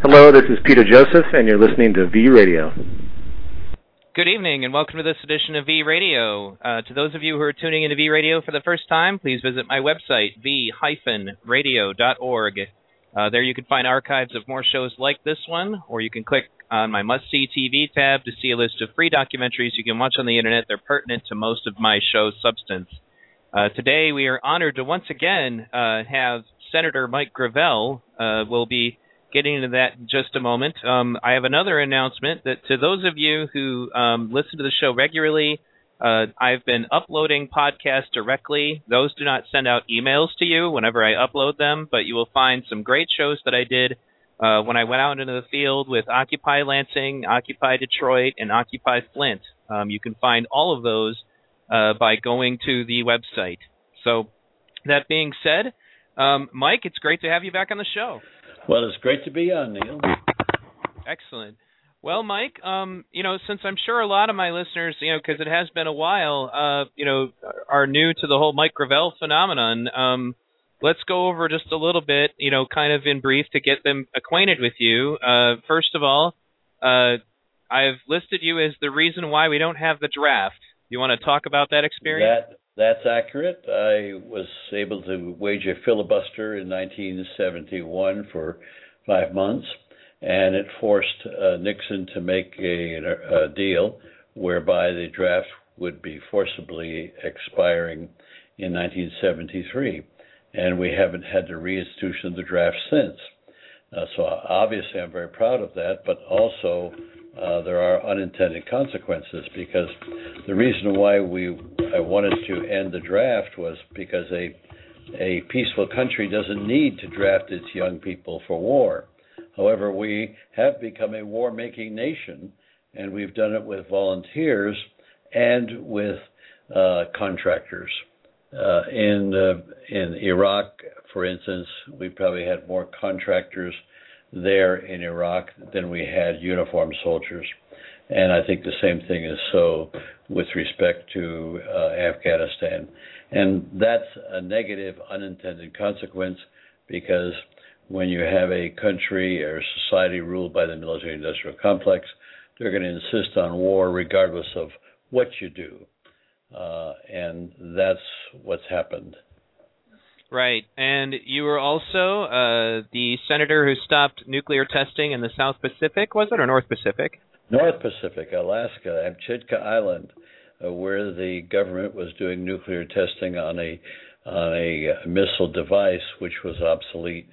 Hello, this is Peter Joseph, and you're listening to V Radio. Good evening, and welcome to this edition of V Radio. Uh, to those of you who are tuning into V Radio for the first time, please visit my website, v-radio.org. Uh, there you can find archives of more shows like this one, or you can click on my Must See TV tab to see a list of free documentaries you can watch on the internet. They're pertinent to most of my show's substance. Uh, today, we are honored to once again uh, have Senator Mike Gravel. Uh, will be getting into that in just a moment. Um, I have another announcement that to those of you who um, listen to the show regularly, uh, I've been uploading podcasts directly. Those do not send out emails to you whenever I upload them, but you will find some great shows that I did uh, when I went out into the field with Occupy Lansing, Occupy Detroit, and Occupy Flint. Um, you can find all of those uh, by going to the website. So, that being said, um, Mike, it's great to have you back on the show. Well, it's great to be on, Neil. Excellent. Well, Mike, um, you know, since I'm sure a lot of my listeners, you know, because it has been a while, uh, you know, are new to the whole Mike Gravel phenomenon, um, let's go over just a little bit, you know, kind of in brief to get them acquainted with you. Uh, first of all, uh, I've listed you as the reason why we don't have the draft. You want to talk about that experience? That that's accurate. I was able to wage a filibuster in 1971 for five months, and it forced uh, Nixon to make a, a, deal whereby the draft would be forcibly expiring in 1973, and we haven't had to reinstitution the draft since. Uh, so obviously, I'm very proud of that, but also uh, there are unintended consequences because the reason why we I wanted to end the draft was because a a peaceful country doesn't need to draft its young people for war. However, we have become a war-making nation, and we've done it with volunteers and with uh, contractors. Uh, in uh, in Iraq, for instance, we probably had more contractors there in Iraq than we had uniformed soldiers. And I think the same thing is so with respect to uh, Afghanistan. And that's a negative unintended consequence because when you have a country or society ruled by the military industrial complex, they're going to insist on war regardless of what you do. Uh, and that's what's happened. Right. And you were also uh, the senator who stopped nuclear testing in the South Pacific, was it, or North Pacific? North Pacific, Alaska, Amchitka Island, uh, where the government was doing nuclear testing on a on a missile device which was obsolete,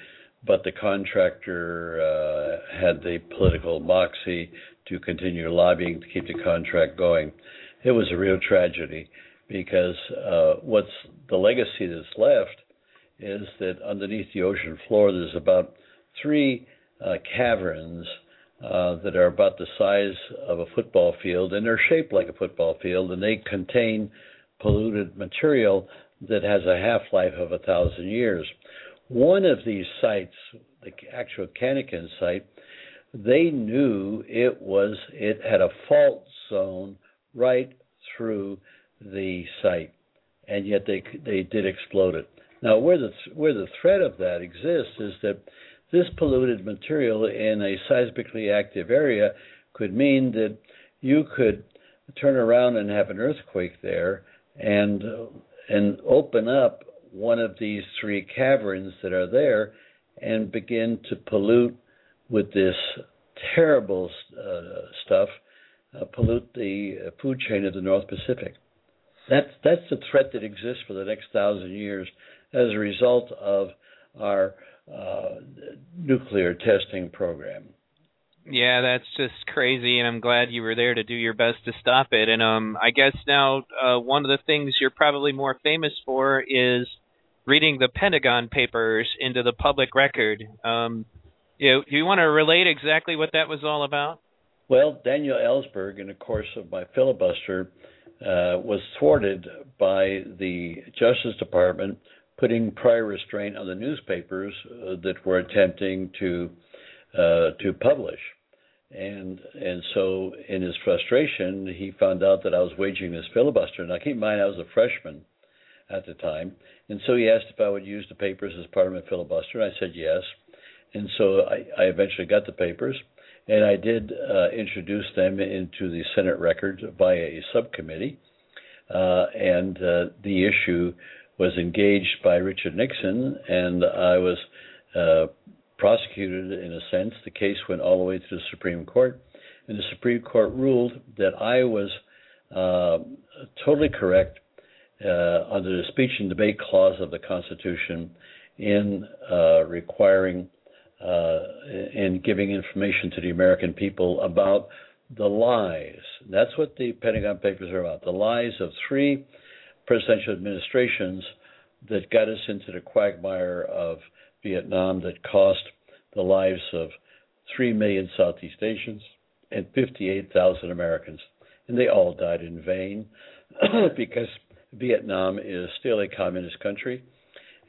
but the contractor uh, had the political moxie to continue lobbying to keep the contract going. It was a real tragedy because uh, what's the legacy that's left is that underneath the ocean floor there's about three uh, caverns uh, that are about the size of a football field and they're shaped like a football field and they contain polluted material that has a half life of a thousand years. One of these sites, the actual Cannikin site, they knew it was it had a fault zone right through the site, and yet they they did explode it. Now, where the where the threat of that exists is that this polluted material in a seismically active area could mean that you could turn around and have an earthquake there and and open up one of these three caverns that are there and begin to pollute with this terrible uh, stuff, uh, pollute the food chain of the North Pacific. That's that's the threat that exists for the next thousand years as a result of our uh, nuclear testing program. Yeah, that's just crazy, and I'm glad you were there to do your best to stop it. And um, I guess now uh, one of the things you're probably more famous for is reading the Pentagon Papers into the public record. Um, you know, do you want to relate exactly what that was all about? Well, Daniel Ellsberg, in the course of my filibuster, uh, was thwarted by the Justice Department putting prior restraint on the newspapers uh, that were attempting to uh, to publish. And and so in his frustration, he found out that I was waging this filibuster. Now keep in mind I was a freshman at the time, and so he asked if I would use the papers as part of my filibuster. and I said yes, and so I, I eventually got the papers, and I did uh, introduce them into the Senate record via a subcommittee, uh, and uh, the issue was engaged by Richard Nixon, and I was uh, prosecuted in a sense. The case went all the way to the Supreme Court, and the Supreme Court ruled that I was uh, totally correct uh, under the speech and debate clause of the Constitution in uh, requiring uh, in giving information to the American people about the lies. That's what the Pentagon Papers are about. The lies of three presidential administrations that got us into the quagmire of Vietnam that cost the lives of 3 million Southeast Asians and 58,000 Americans. And they all died in vain because Vietnam is still a communist country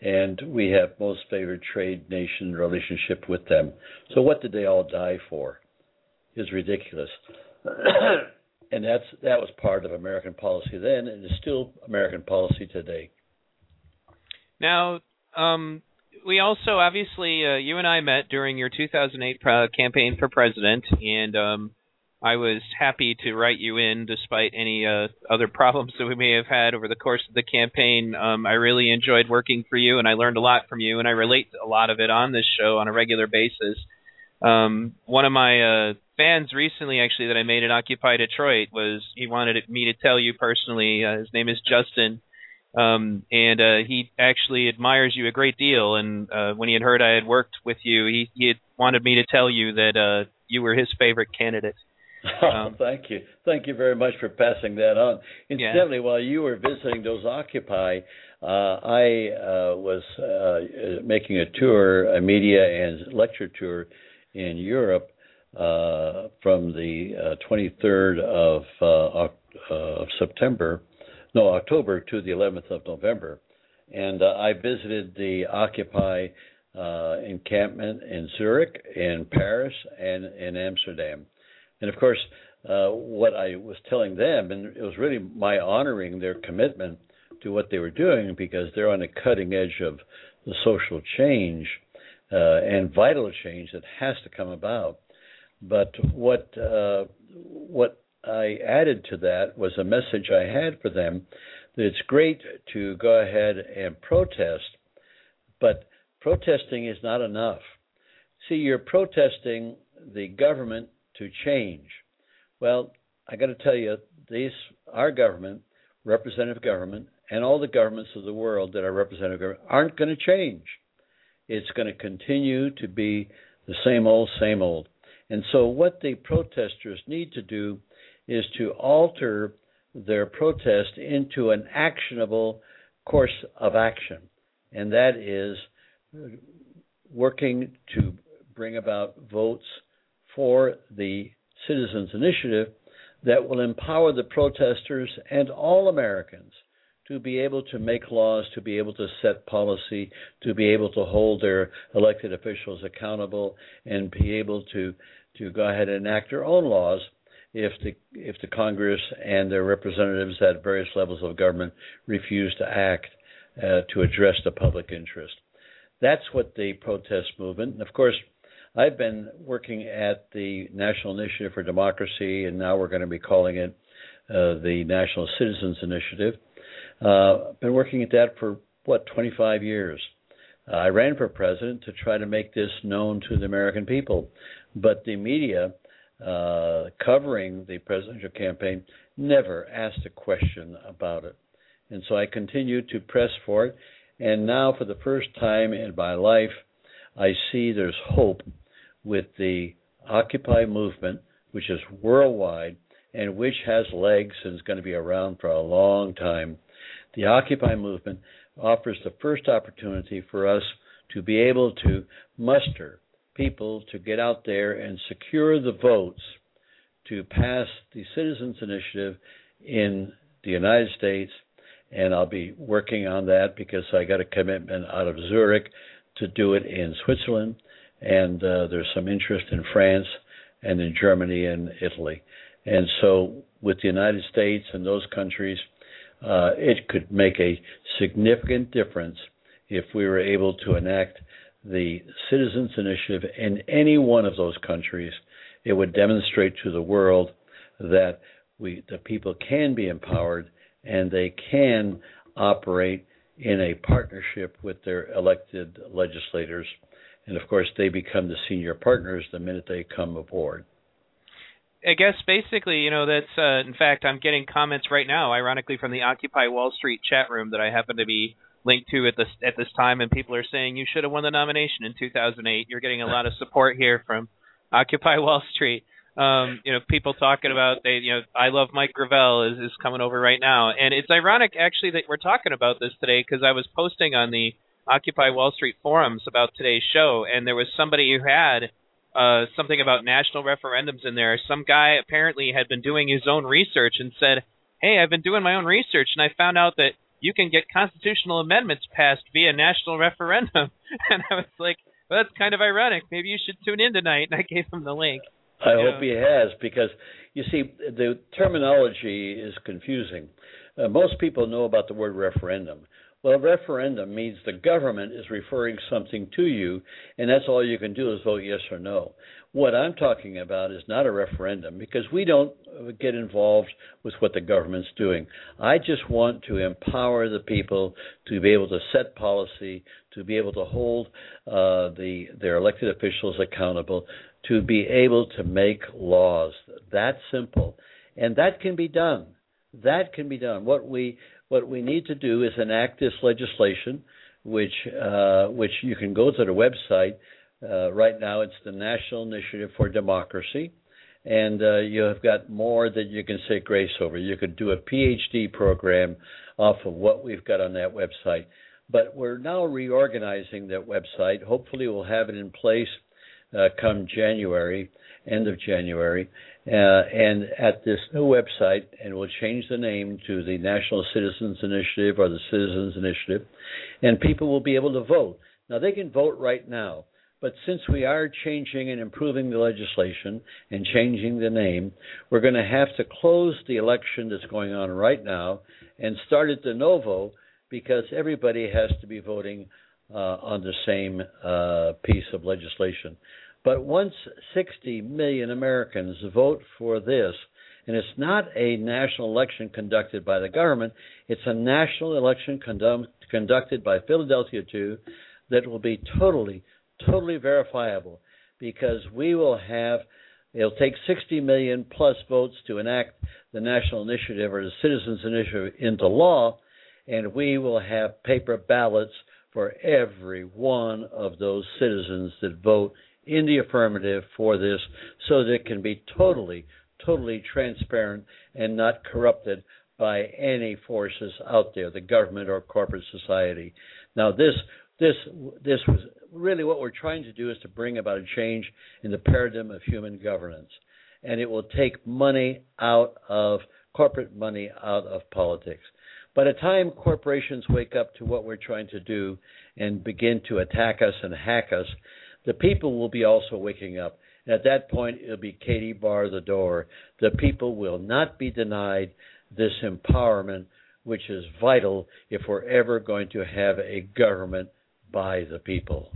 and we have most favored trade nation relationship with them. So what did they all die for? Is ridiculous. and that's that was part of American policy then and is still American policy today. Now, um, we also obviously uh, you and I met during your 2008 uh, campaign for president, and um, I was happy to write you in despite any uh, other problems that we may have had over the course of the campaign. Um, I really enjoyed working for you, and I learned a lot from you, and I relate a lot of it on this show on a regular basis. Um, one of my uh, fans recently, actually, that I made at Occupy Detroit was he wanted me to tell you personally. Uh, his name is Justin um, and uh, he actually admires you a great deal. And uh, when he had heard I had worked with you, he he had wanted me to tell you that uh, you were his favorite candidate. Um, oh, thank you, thank you very much for passing that on. Incidentally, yeah. while you were visiting those Occupy, uh, I uh, was uh, making a tour, a media and lecture tour in Europe uh, from the 23rd uh, of uh, September no October to the 11th of November, and uh, I visited the Occupy uh, encampment in Zurich, in Paris, and in Amsterdam, and of course. Uh, what I was telling them, and it was really my honoring their commitment to what they were doing because they're on the cutting edge of the social change uh, and vital change that has to come about. But what uh, what I added to that was a message I had for them that it's great to go ahead and protest, but protesting is not enough. See, you're protesting the government to change. Well, I got to tell you, these our government, representative government, and all the governments of the world that are representative government aren't going to change. It's going to continue to be the same old, same old. And so, what the protesters need to do is to alter their protest into an actionable course of action, and that is working to bring about votes for the Citizens Initiative that will empower the protesters and all Americans to be able to make laws, to be able to set policy, to be able to hold their elected officials accountable, and be able to to go ahead and enact their own laws if the if the Congress and their representatives at various levels of government refuse to act uh, to address the public interest. That's what the protest movement. And of course, I've been working at the National Initiative for Democracy, and now we're going to be calling it uh, the National Citizens Initiative. Uh, been working at that for what 25 years. Uh, I ran for president to try to make this known to the American people, but the media uh, covering the presidential campaign never asked a question about it. And so I continued to press for it. And now, for the first time in my life, I see there's hope with the Occupy movement, which is worldwide and which has legs and is going to be around for a long time. The Occupy movement offers the first opportunity for us to be able to muster people to get out there and secure the votes to pass the Citizens Initiative in the United States. And I'll be working on that because I got a commitment out of Zurich to do it in Switzerland. And uh, there's some interest in France and in Germany and Italy. And so, with the United States and those countries, uh, it could make a significant difference if we were able to enact the Citizens Initiative in any one of those countries, it would demonstrate to the world that we, the people can be empowered and they can operate in a partnership with their elected legislators. And of course, they become the senior partners the minute they come aboard. I guess basically, you know, that's uh, in fact, I'm getting comments right now, ironically, from the Occupy Wall Street chat room that I happen to be linked to at this at this time, and people are saying you should have won the nomination in 2008. You're getting a lot of support here from Occupy Wall Street. Um, you know, people talking about they, you know, I love Mike Gravel is is coming over right now, and it's ironic actually that we're talking about this today because I was posting on the Occupy Wall Street forums about today's show, and there was somebody who had uh, something about national referendums in there. Some guy apparently had been doing his own research and said, "Hey, I've been doing my own research, and I found out that you can get constitutional amendments passed via national referendum." and I was like, well, "That's kind of ironic. Maybe you should tune in tonight." And I gave him the link. I yeah. hope he has because you see the terminology is confusing. Uh, most people know about the word referendum. Well, a referendum means the government is referring something to you, and that's all you can do is vote yes or no. What I'm talking about is not a referendum because we don't get involved with what the government's doing. I just want to empower the people to be able to set policy, to be able to hold uh, the their elected officials accountable, to be able to make laws. That simple, and that can be done. That can be done. What we what we need to do is enact this legislation, which uh, which you can go to the website. Uh, right now, it's the National Initiative for Democracy, and uh, you have got more that you can say grace over. You could do a PhD program off of what we've got on that website. But we're now reorganizing that website. Hopefully, we'll have it in place uh, come January, end of January, uh, and at this new website, and we'll change the name to the National Citizens Initiative or the Citizens Initiative, and people will be able to vote. Now, they can vote right now, but since we are changing and improving the legislation and changing the name, we're going to have to close the election that's going on right now and start it de novo because everybody has to be voting uh, on the same uh, piece of legislation. But once 60 million Americans vote for this, and it's not a national election conducted by the government, it's a national election conduct, conducted by Philadelphia 2 that will be totally, totally verifiable. Because we will have, it'll take 60 million plus votes to enact the national initiative or the citizens initiative into law, and we will have paper ballots for every one of those citizens that vote in the affirmative for this so that it can be totally, totally transparent and not corrupted by any forces out there, the government or corporate society. Now, this this this was really what we're trying to do is to bring about a change in the paradigm of human governance, and it will take money out of corporate money out of politics. By the time corporations wake up to what we're trying to do and begin to attack us and hack us, the people will be also waking up. And at that point, it'll be Katie bar the door. The people will not be denied this empowerment, which is vital if we're ever going to have a government by the people.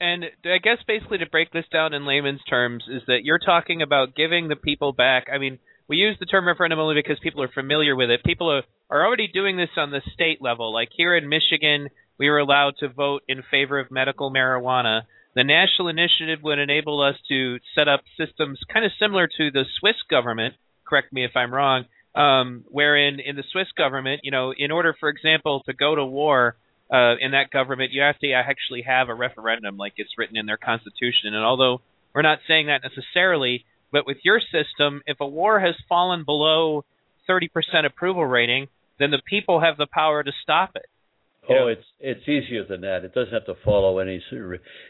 And I guess basically to break this down in layman's terms is that you're talking about giving the people back. I mean, we use the term referendum only because people are familiar with it. People are, are already doing this on the state level. Like here in Michigan, we were allowed to vote in favor of medical marijuana. The national initiative would enable us to set up systems kind of similar to the Swiss government. Correct me if I'm wrong. Um, wherein in the Swiss government, you know, in order, for example, to go to war uh, in that government, you have to actually have a referendum, like it's written in their constitution. And although we're not saying that necessarily, but with your system, if a war has fallen below 30% approval rating, then the people have the power to stop it. Oh, it's it's easier than that. It doesn't have to follow any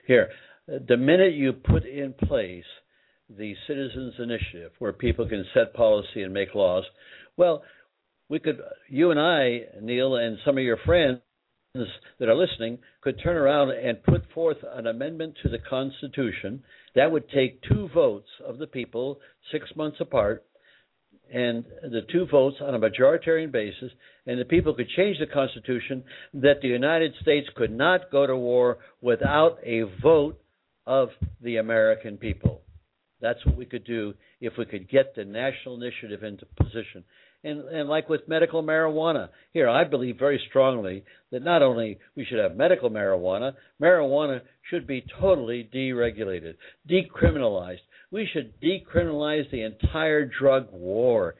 here. The minute you put in place the citizens initiative where people can set policy and make laws, well, we could you and I, Neil, and some of your friends that are listening could turn around and put forth an amendment to the Constitution that would take two votes of the people, six months apart, and the two votes on a majoritarian basis, and the people could change the Constitution that the United States could not go to war without a vote of the American people. That's what we could do if we could get the national initiative into position. And, and like with medical marijuana, here I believe very strongly that not only we should have medical marijuana, marijuana should be totally deregulated, decriminalized. We should decriminalize the entire drug war.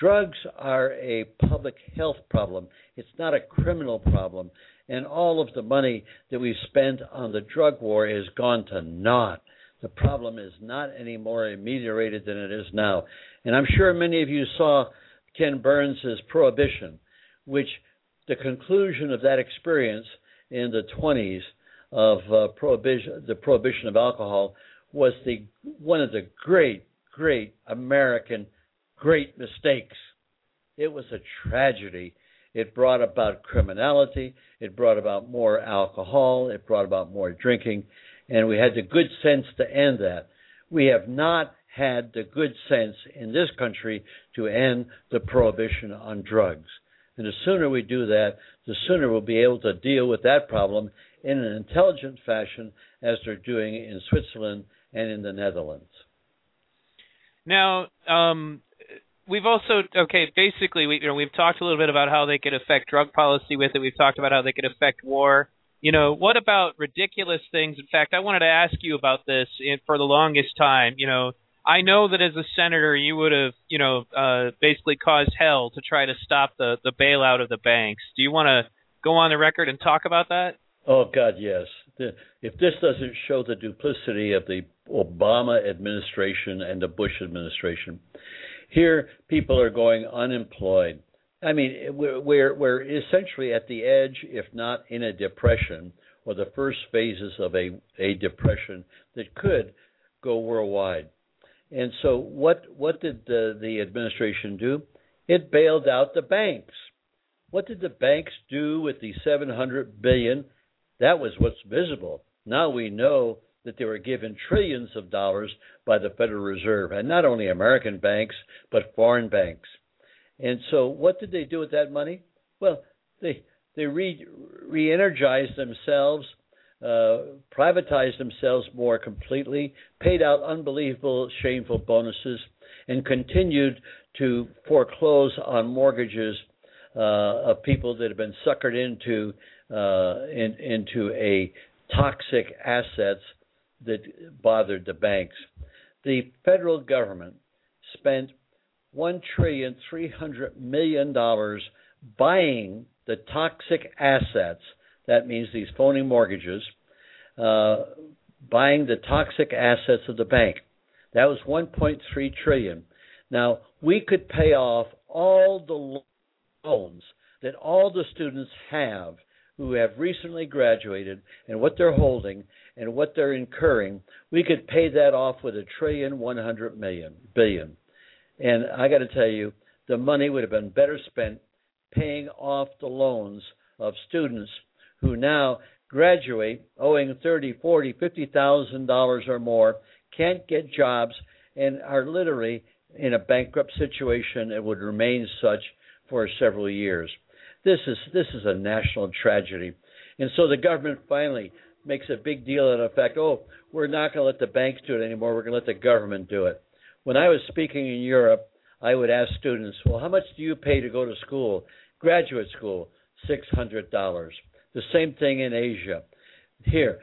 Drugs are a public health problem. It's not a criminal problem. And all of the money that we've spent on the drug war has gone to naught. The problem is not any more ameliorated than it is now. And I'm sure many of you saw Ken Burns' Prohibition, which the conclusion of that experience in the 20s of uh, prohibition, the prohibition of alcohol, was the one of the great, great American great mistakes. It was a tragedy. It brought about criminality. It brought about more alcohol. It brought about more drinking. And we had the good sense to end that. We have not had the good sense in this country to end the prohibition on drugs. And the sooner we do that, the sooner we'll be able to deal with that problem in an intelligent fashion as they're doing in Switzerland and in the Netherlands. Now, um, we've also okay. Basically, we you know we've talked a little bit about how they could affect drug policy with it. We've talked about how they could affect war. You know, what about ridiculous things? In fact, I wanted to ask you about this for the longest time. You know, I know that as a senator, you would have, you know, uh, basically caused hell to try to stop the the bailout of the banks. Do you want to go on the record and talk about that? Oh God, yes. If this doesn't show the duplicity of the Obama administration and the Bush administration, here people are going unemployed. I mean, we're we're, we're essentially at the edge, if not in a depression, or the first phases of a a depression that could go worldwide. And so, what what did the, the administration do? It bailed out the banks. What did the banks do with the 700 billion? That was what's visible. Now we know that they were given trillions of dollars by the Federal Reserve, and not only American banks, but foreign banks. And so, what did they do with that money? Well, they they re re-energized themselves uh, privatized themselves more completely, paid out unbelievable, shameful bonuses, and continued to foreclose on mortgages uh, of people that have been suckered into uh, in, into a toxic assets that bothered the banks. The federal government spent one trillion three hundred million dollars buying the toxic assets that means these phony mortgages, uh, buying the toxic assets of the bank. That was 1.3 trillion. Now we could pay off all the loans that all the students have who have recently graduated and what they're holding and what they're incurring. We could pay that off with a trillion 100 million billion. And I got to tell you, the money would have been better spent paying off the loans of students who now graduate owing thirty, forty, fifty thousand dollars or more, can't get jobs, and are literally in a bankrupt situation and would remain such for several years. This is this is a national tragedy, and so the government finally makes a big deal of the fact, oh, we're not going to let the banks do it anymore. We're going to let the government do it. When I was speaking in Europe, I would ask students, well, how much do you pay to go to school? Graduate school, six hundred dollars. The same thing in Asia. Here,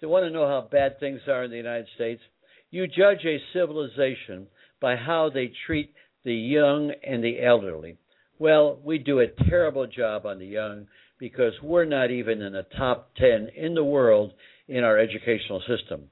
to want to know how bad things are in the United States, you judge a civilization by how they treat the young and the elderly. Well, we do a terrible job on the young because we're not even in the top 10 in the world in our educational system.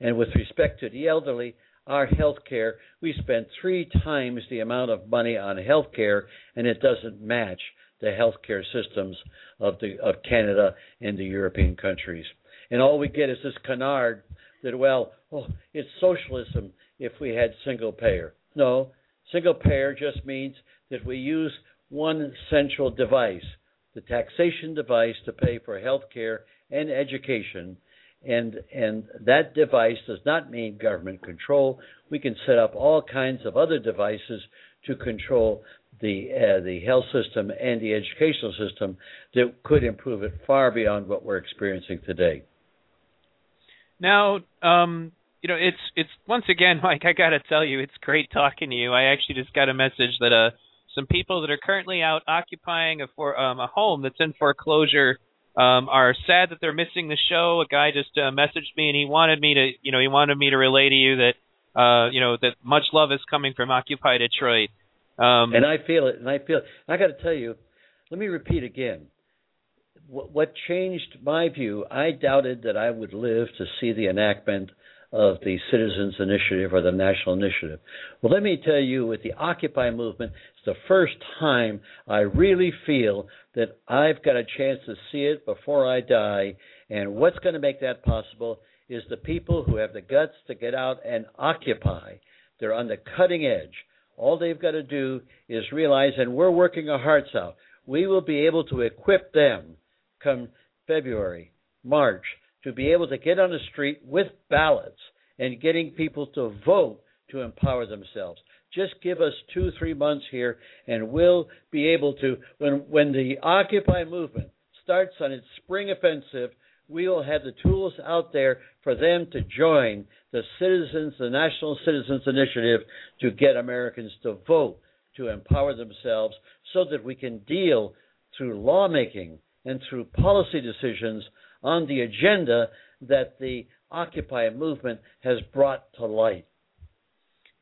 And with respect to the elderly, our health care, we spend three times the amount of money on health care, and it doesn't match the healthcare systems of the of Canada and the European countries. And all we get is this canard that well, oh, it's socialism if we had single payer. No, single payer just means that we use one central device, the taxation device to pay for health care and education, and and that device does not mean government control. We can set up all kinds of other devices to control the uh, the health system and the educational system that could improve it far beyond what we're experiencing today. Now, um, you know, it's it's once again, Mike. I got to tell you, it's great talking to you. I actually just got a message that uh, some people that are currently out occupying a for um, a home that's in foreclosure um, are sad that they're missing the show. A guy just uh, messaged me and he wanted me to, you know, he wanted me to relay to you that, uh, you know, that much love is coming from Occupy Detroit. Um, and I feel it, and I feel. It. I got to tell you, let me repeat again. What, what changed my view? I doubted that I would live to see the enactment of the Citizens Initiative or the National Initiative. Well, let me tell you, with the Occupy movement, it's the first time I really feel that I've got a chance to see it before I die. And what's going to make that possible is the people who have the guts to get out and occupy. They're on the cutting edge. All they've got to do is realize, and we're working our hearts out, we will be able to equip them come February, March, to be able to get on the street with ballots and getting people to vote to empower themselves. Just give us two, three months here, and we'll be able to. When when the Occupy movement starts on its spring offensive, we will have the tools out there for them to join the citizens, the National Citizens Initiative, to get Americans to vote, to empower themselves, so that we can deal through lawmaking and through policy decisions on the agenda that the Occupy movement has brought to light.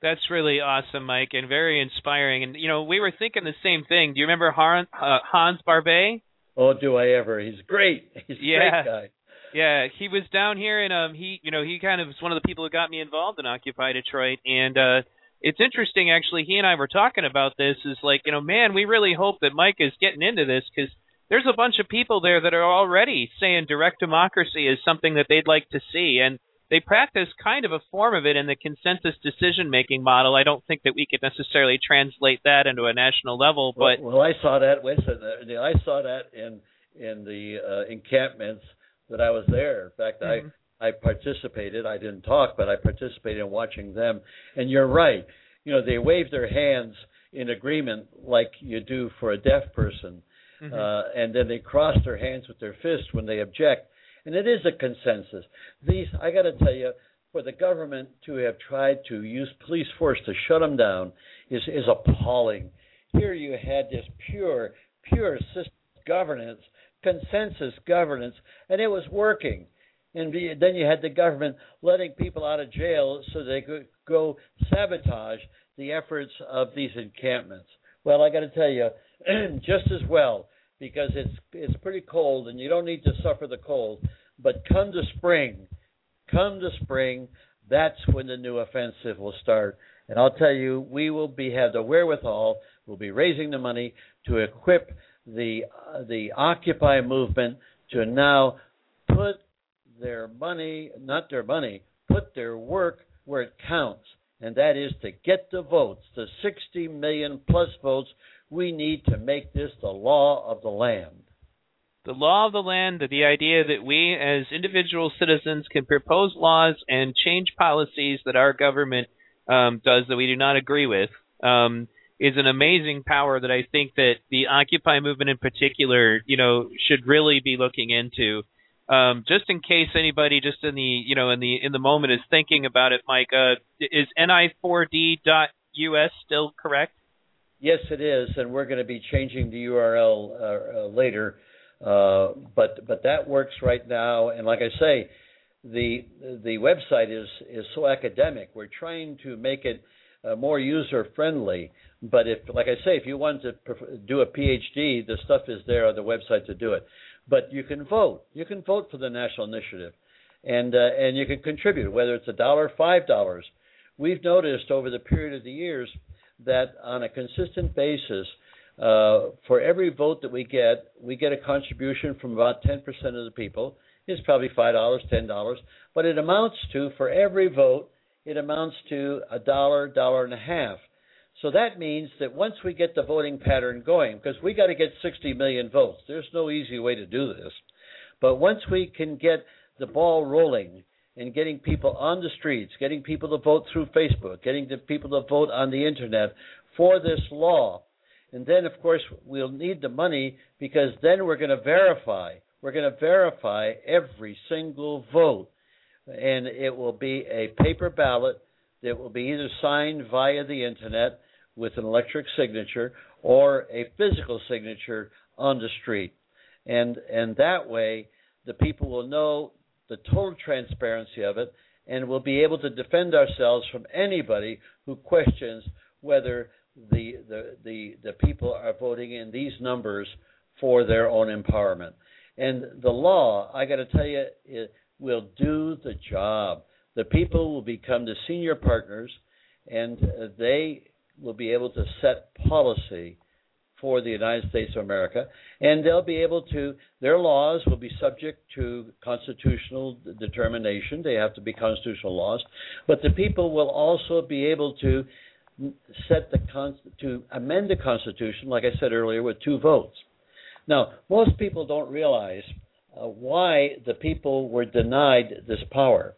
That's really awesome, Mike, and very inspiring. And you know, we were thinking the same thing. Do you remember Hans, uh, Hans Barbet? Oh, do I ever? He's great. He's a yeah. great guy. Yeah, he was down here, and um, he, you know, he kind of was one of the people who got me involved in Occupy Detroit, and uh, it's interesting actually. He and I were talking about this. Is like, you know, man, we really hope that Mike is getting into this because there's a bunch of people there that are already saying direct democracy is something that they'd like to see, and they practice kind of a form of it in the consensus decision making model. I don't think that we could necessarily translate that into a national level, but well, well I saw that. Wait a second, I saw that in in the uh, encampments that I was there. In fact, mm-hmm. I I participated. I didn't talk, but I participated in watching them. And you're right. You know, they wave their hands in agreement like you do for a deaf person mm-hmm. uh, and then they cross their hands with their fists when they object. And it is a consensus. These, I got to tell you, for the government to have tried to use police force to shut them down is is appalling. Here you had this pure, pure system governance, consensus governance, and it was working. And then you had the government letting people out of jail so they could go sabotage the efforts of these encampments. Well, I got to tell you, just as well because it's it's pretty cold and you don't need to suffer the cold. But come to spring, come to spring, that's when the new offensive will start. And I'll tell you, we will be have the wherewithal. We'll be raising the money to equip the uh, the Occupy movement to now put their money, not their money, put their work where it counts, and that is to get the votes, the 60 million plus votes we need to make this the law of the land. The law of the land, the idea that we as individual citizens can propose laws and change policies that our government um, does that we do not agree with, um, is an amazing power that I think that the Occupy movement in particular, you know, should really be looking into. Um, just in case anybody just in the you know in the in the moment is thinking about it, Mike, uh, is ni4d.us still correct? Yes, it is, and we're going to be changing the URL uh, uh, later. Uh, but but that works right now, and like I say, the the website is is so academic. We're trying to make it uh, more user friendly. But if, like I say, if you want to do a PhD, the stuff is there on the website to do it. But you can vote. You can vote for the national initiative, and uh, and you can contribute, whether it's a dollar, five dollars. We've noticed over the period of the years that on a consistent basis, uh, for every vote that we get, we get a contribution from about 10% of the people. It's probably $5, $10, but it amounts to, for every vote, it amounts to a dollar, dollar and a half. So that means that once we get the voting pattern going, because we got to get 60 million votes, there's no easy way to do this. But once we can get the ball rolling and getting people on the streets, getting people to vote through Facebook, getting the people to vote on the internet for this law. And then, of course, we'll need the money because then we're going to verify. We're going to verify every single vote. And it will be a paper ballot that will be either signed via the internet with an electric signature or a physical signature on the street. And and that way the people will know the total transparency of it and we'll be able to defend ourselves from anybody who questions whether the the the, the people are voting in these numbers for their own empowerment. And the law, I got to tell you, it will do the job. The people will become the senior partners, and they will be able to set policy for the United States of America, and they'll be able to, their laws will be subject to constitutional determination. They have to be constitutional laws, but the people will also be able to set the to amend the Constitution, like I said earlier, with two votes. Now, most people don't realize uh, why the people were denied this power.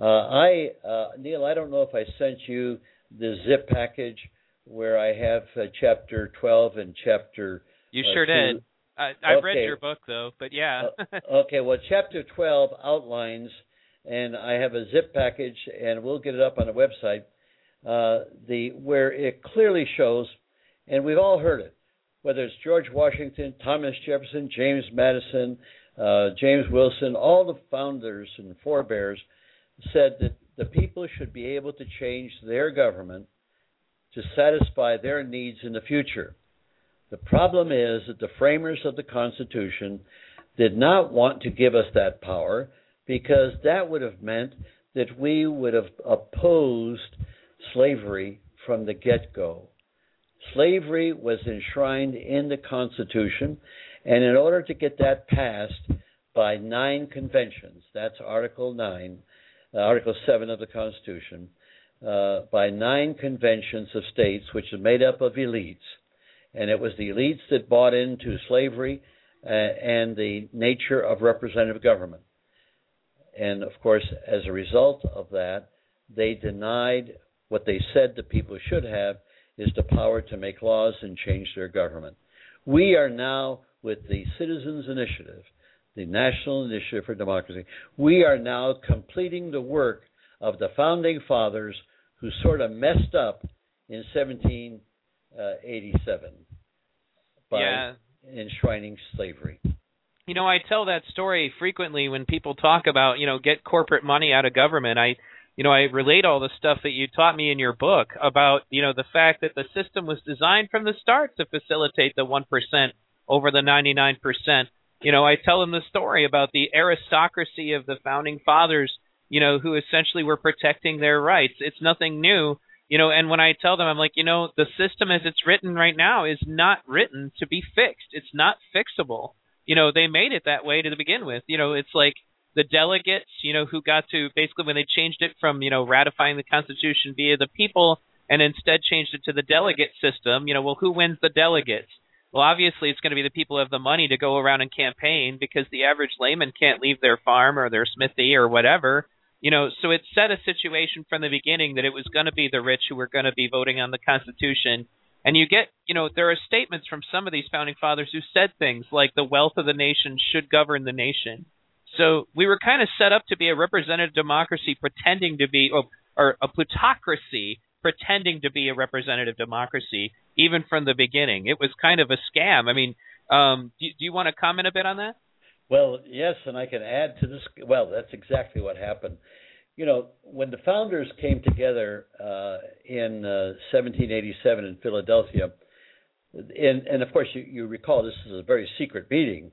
Uh, I, uh, Neil, I don't know if I sent you the zip package where I have uh, chapter 12 and chapter. You uh, sure two. did. I, I've okay. read your book though, but yeah. Uh, okay, well, chapter 12 outlines, and I have a zip package, and we'll get it up on the website. Uh, the where it clearly shows, and we've all heard it, whether it's George Washington, Thomas Jefferson, James Madison, uh, James Wilson, all the founders and forebears said that the people should be able to change their government to satisfy their needs in the future. The problem is that the framers of the Constitution did not want to give us that power because that would have meant that we would have opposed slavery from the get go. Slavery was enshrined in the Constitution, and in order to get that passed by nine conventions, that's Article 9, uh, Article 7 of the Constitution, uh, by nine conventions of states, which is made up of elites. And it was the elites that bought into slavery uh, and the nature of representative government. And of course, as a result of that, they denied what they said the people should have is the power to make laws and change their government. We are now, with the Citizens Initiative, the National Initiative for Democracy, we are now completing the work of the founding fathers who sort of messed up in 1787 uh, by yeah. enshrining slavery. You know, I tell that story frequently when people talk about, you know, get corporate money out of government. I you know, I relate all the stuff that you taught me in your book about, you know, the fact that the system was designed from the start to facilitate the 1% over the 99%. You know, I tell them the story about the aristocracy of the founding fathers you know, who essentially were protecting their rights. It's nothing new, you know, and when I tell them, I'm like, you know, the system as it's written right now is not written to be fixed. It's not fixable. You know, they made it that way to begin with. You know, it's like the delegates, you know, who got to basically when they changed it from, you know, ratifying the Constitution via the people and instead changed it to the delegate system, you know, well, who wins the delegates? Well, obviously, it's going to be the people who have the money to go around and campaign because the average layman can't leave their farm or their smithy or whatever you know, so it set a situation from the beginning that it was going to be the rich who were going to be voting on the Constitution. And you get, you know, there are statements from some of these founding fathers who said things like the wealth of the nation should govern the nation. So we were kind of set up to be a representative democracy pretending to be, or, or a plutocracy pretending to be a representative democracy, even from the beginning. It was kind of a scam. I mean, um, do, do you want to comment a bit on that? Well, yes, and I can add to this. Well, that's exactly what happened. You know, when the founders came together uh, in uh, 1787 in Philadelphia, and, and of course you, you recall this is a very secret meeting.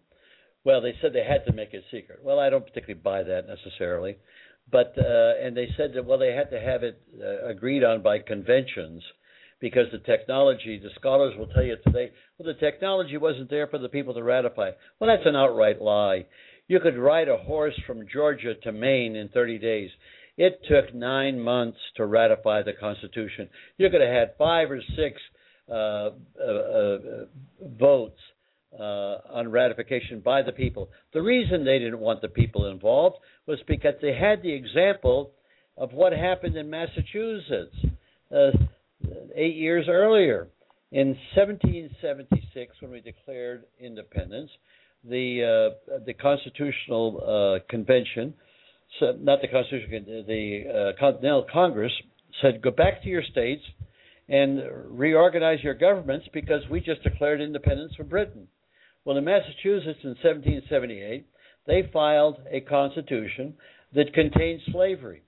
Well, they said they had to make it secret. Well, I don't particularly buy that necessarily, but uh, and they said that well they had to have it uh, agreed on by conventions because the technology, the scholars will tell you today, well, the technology wasn't there for the people to ratify. Well, that's an outright lie. You could ride a horse from Georgia to Maine in 30 days. It took nine months to ratify the Constitution. You could have had five or six uh, uh, uh, votes uh, on ratification by the people. The reason they didn't want the people involved was because they had the example of what happened in Massachusetts uh, eight years earlier. In 1776, when we declared independence, the uh, the Constitutional uh, Convention, so not the Constitutional, the uh, Continental Congress said, go back to your states and reorganize your governments because we just declared independence from Britain. Well, in Massachusetts in 1778, they filed a constitution that contained slavery.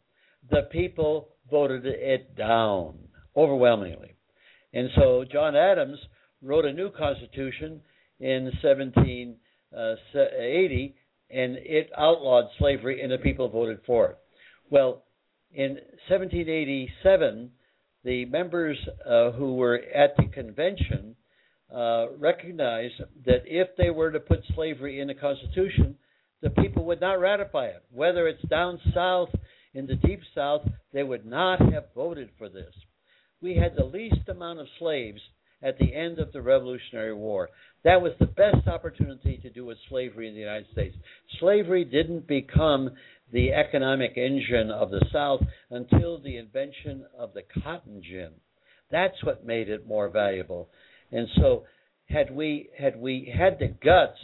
The people voted it down overwhelmingly. And so John Adams wrote a new constitution in 1780 and it outlawed slavery and the people voted for it. Well, in 1787, the members uh, who were at the convention uh, recognized that if they were to put slavery in the Constitution, the people would not ratify it. Whether it's down south, in the deep south, they would not have voted for this. We had the least amount of slaves at the end of the Revolutionary War. That was the best opportunity to do with slavery in the United States. Slavery didn't become the economic engine of the South until the invention of the cotton gin. That's what made it more valuable. And so, had we had we had the guts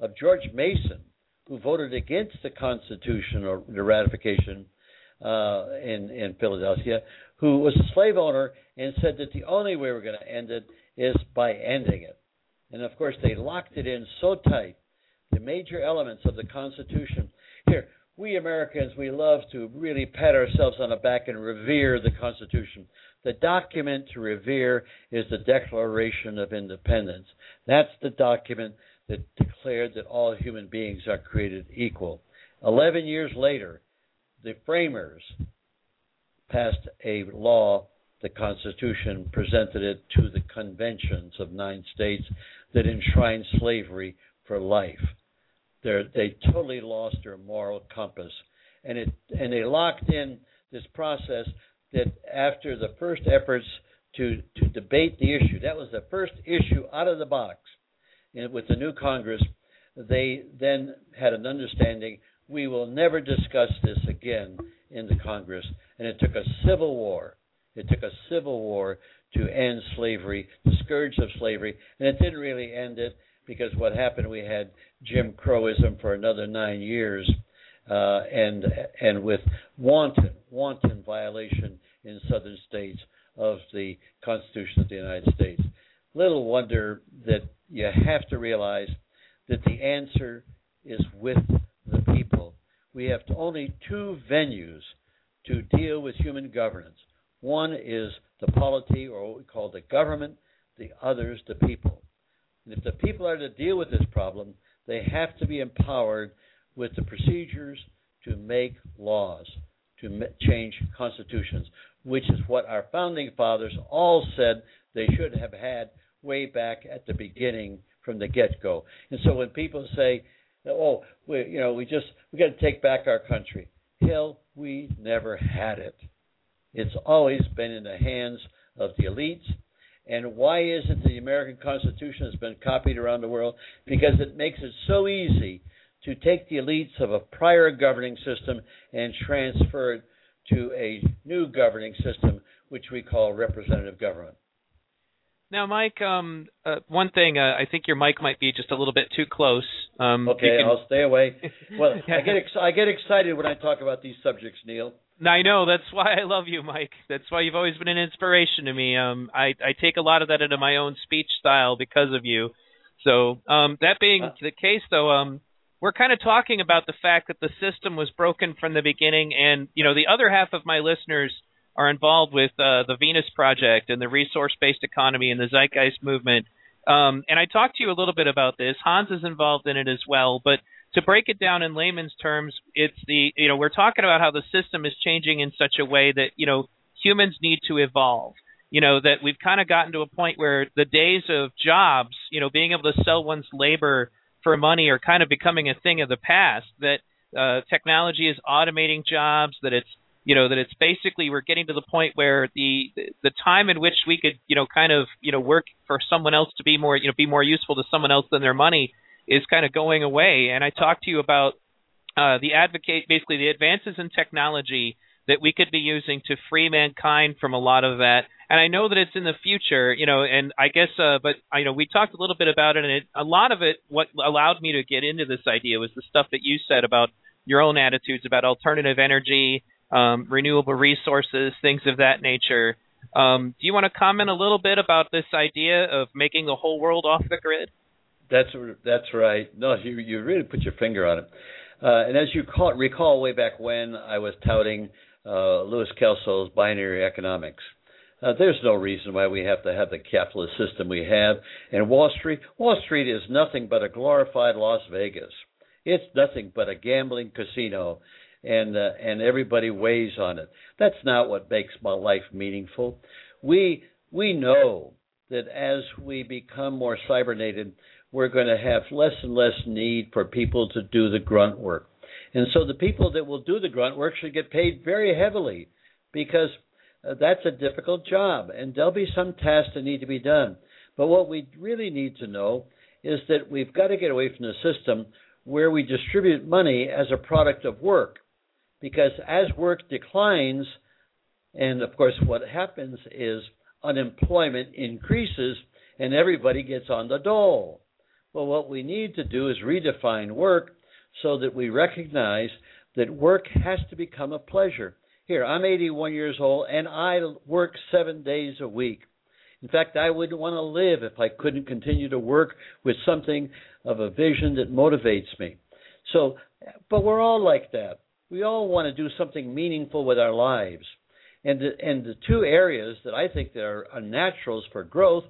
of George Mason, who voted against the Constitution or the ratification uh, in in Philadelphia, who was a slave owner and said that the only way we're going to end it is by ending it. And of course, they locked it in so tight. The major elements of the Constitution. Here, we Americans, we love to really pat ourselves on the back and revere the Constitution. The document to revere is the Declaration of Independence. That's the document that declared that all human beings are created equal. Eleven years later, the framers passed a law, the Constitution, presented it to the conventions of nine states that enshrined slavery for life. They're, they totally lost their moral compass, and it and they locked in this process that after the first efforts to to debate the issue, that was the first issue out of the box, and with the new Congress, they then had an understanding we will never discuss this again in the Congress, and it took a civil war. It took a civil war to end slavery, the scourge of slavery, and it didn't really end it because what happened, we had Jim Crowism for another nine years, uh, and and with wanton wanton violation in southern states of the Constitution of the United States. Little wonder that you have to realize that the answer is with. We have only two venues to deal with human governance. One is the polity, or what we call the government. The other is the people. And if the people are to deal with this problem, they have to be empowered with the procedures to make laws, to change constitutions, which is what our founding fathers all said they should have had way back at the beginning from the get-go. And so when people say, "Oh, we, you know, we just we got to take back our country," hell, we never had it. It's always been in the hands of the elites and why is it the American Constitution has been copied around the world? Because it makes it so easy to take the elites of a prior governing system and transfer it to a new governing system, which we call representative government. Now, Mike, um, uh, one thing uh, I think your mic might be just a little bit too close. Um, okay, can... I'll stay away. Well, I get ex- I get excited when I talk about these subjects, Neil. I know that's why I love you, Mike. That's why you've always been an inspiration to me. Um, I I take a lot of that into my own speech style because of you. So, um, that being uh, the case, though, um, we're kind of talking about the fact that the system was broken from the beginning, and you know, the other half of my listeners are involved with uh, the Venus Project and the resource-based economy and the Zeitgeist movement. Um, and I talked to you a little bit about this. Hans is involved in it as well, but to break it down in layman's terms, it's the you know we're talking about how the system is changing in such a way that you know humans need to evolve. You know that we've kind of gotten to a point where the days of jobs, you know, being able to sell one's labor for money are kind of becoming a thing of the past. That uh, technology is automating jobs. That it's you know that it's basically we're getting to the point where the the time in which we could you know kind of you know work for someone else to be more you know be more useful to someone else than their money is kind of going away. And i talked to you about uh, the advocate basically the advances in technology that we could be using to free mankind from a lot of that. And i know that it's in the future you know and i guess uh but you know we talked a little bit about it and it, a lot of it what allowed me to get into this idea was the stuff that you said about your own attitudes about alternative energy um, renewable resources, things of that nature. Um, do you want to comment a little bit about this idea of making the whole world off the grid? That's that's right. No, you you really put your finger on it. Uh, and as you call, recall, way back when I was touting uh, Louis Kelso's binary economics. Uh, there's no reason why we have to have the capitalist system we have. And Wall Street, Wall Street is nothing but a glorified Las Vegas. It's nothing but a gambling casino and uh, and everybody weighs on it. That's not what makes my life meaningful. We we know that as we become more cybernated, we're going to have less and less need for people to do the grunt work. And so the people that will do the grunt work should get paid very heavily because uh, that's a difficult job and there'll be some tasks that need to be done. But what we really need to know is that we've got to get away from the system where we distribute money as a product of work because as work declines, and of course, what happens is unemployment increases and everybody gets on the dole. Well, what we need to do is redefine work so that we recognize that work has to become a pleasure. Here, I'm 81 years old and I work seven days a week. In fact, I wouldn't want to live if I couldn't continue to work with something of a vision that motivates me. So, but we're all like that. We all want to do something meaningful with our lives. And the, and the two areas that I think that are naturals for growth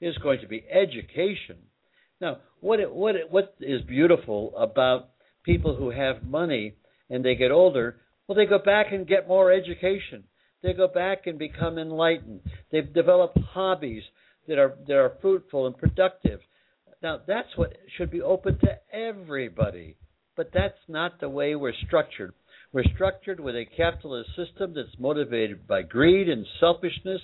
is going to be education. Now, what it, what it, what is beautiful about people who have money and they get older? Well, they go back and get more education. They go back and become enlightened. They've developed hobbies that are that are fruitful and productive. Now, that's what should be open to everybody. But that's not the way we're structured. We're structured with a capitalist system that's motivated by greed and selfishness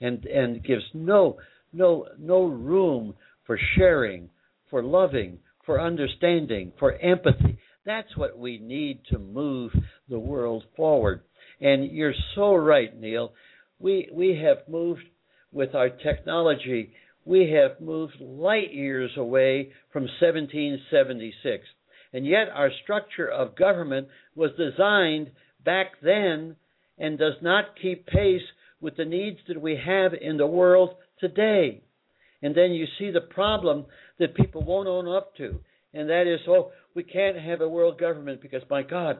and, and gives no, no, no room for sharing, for loving, for understanding, for empathy. That's what we need to move the world forward. And you're so right, Neil. We, we have moved with our technology, we have moved light years away from 1776. And yet, our structure of government was designed back then and does not keep pace with the needs that we have in the world today. And then you see the problem that people won't own up to, and that is, oh, we can't have a world government because, my God,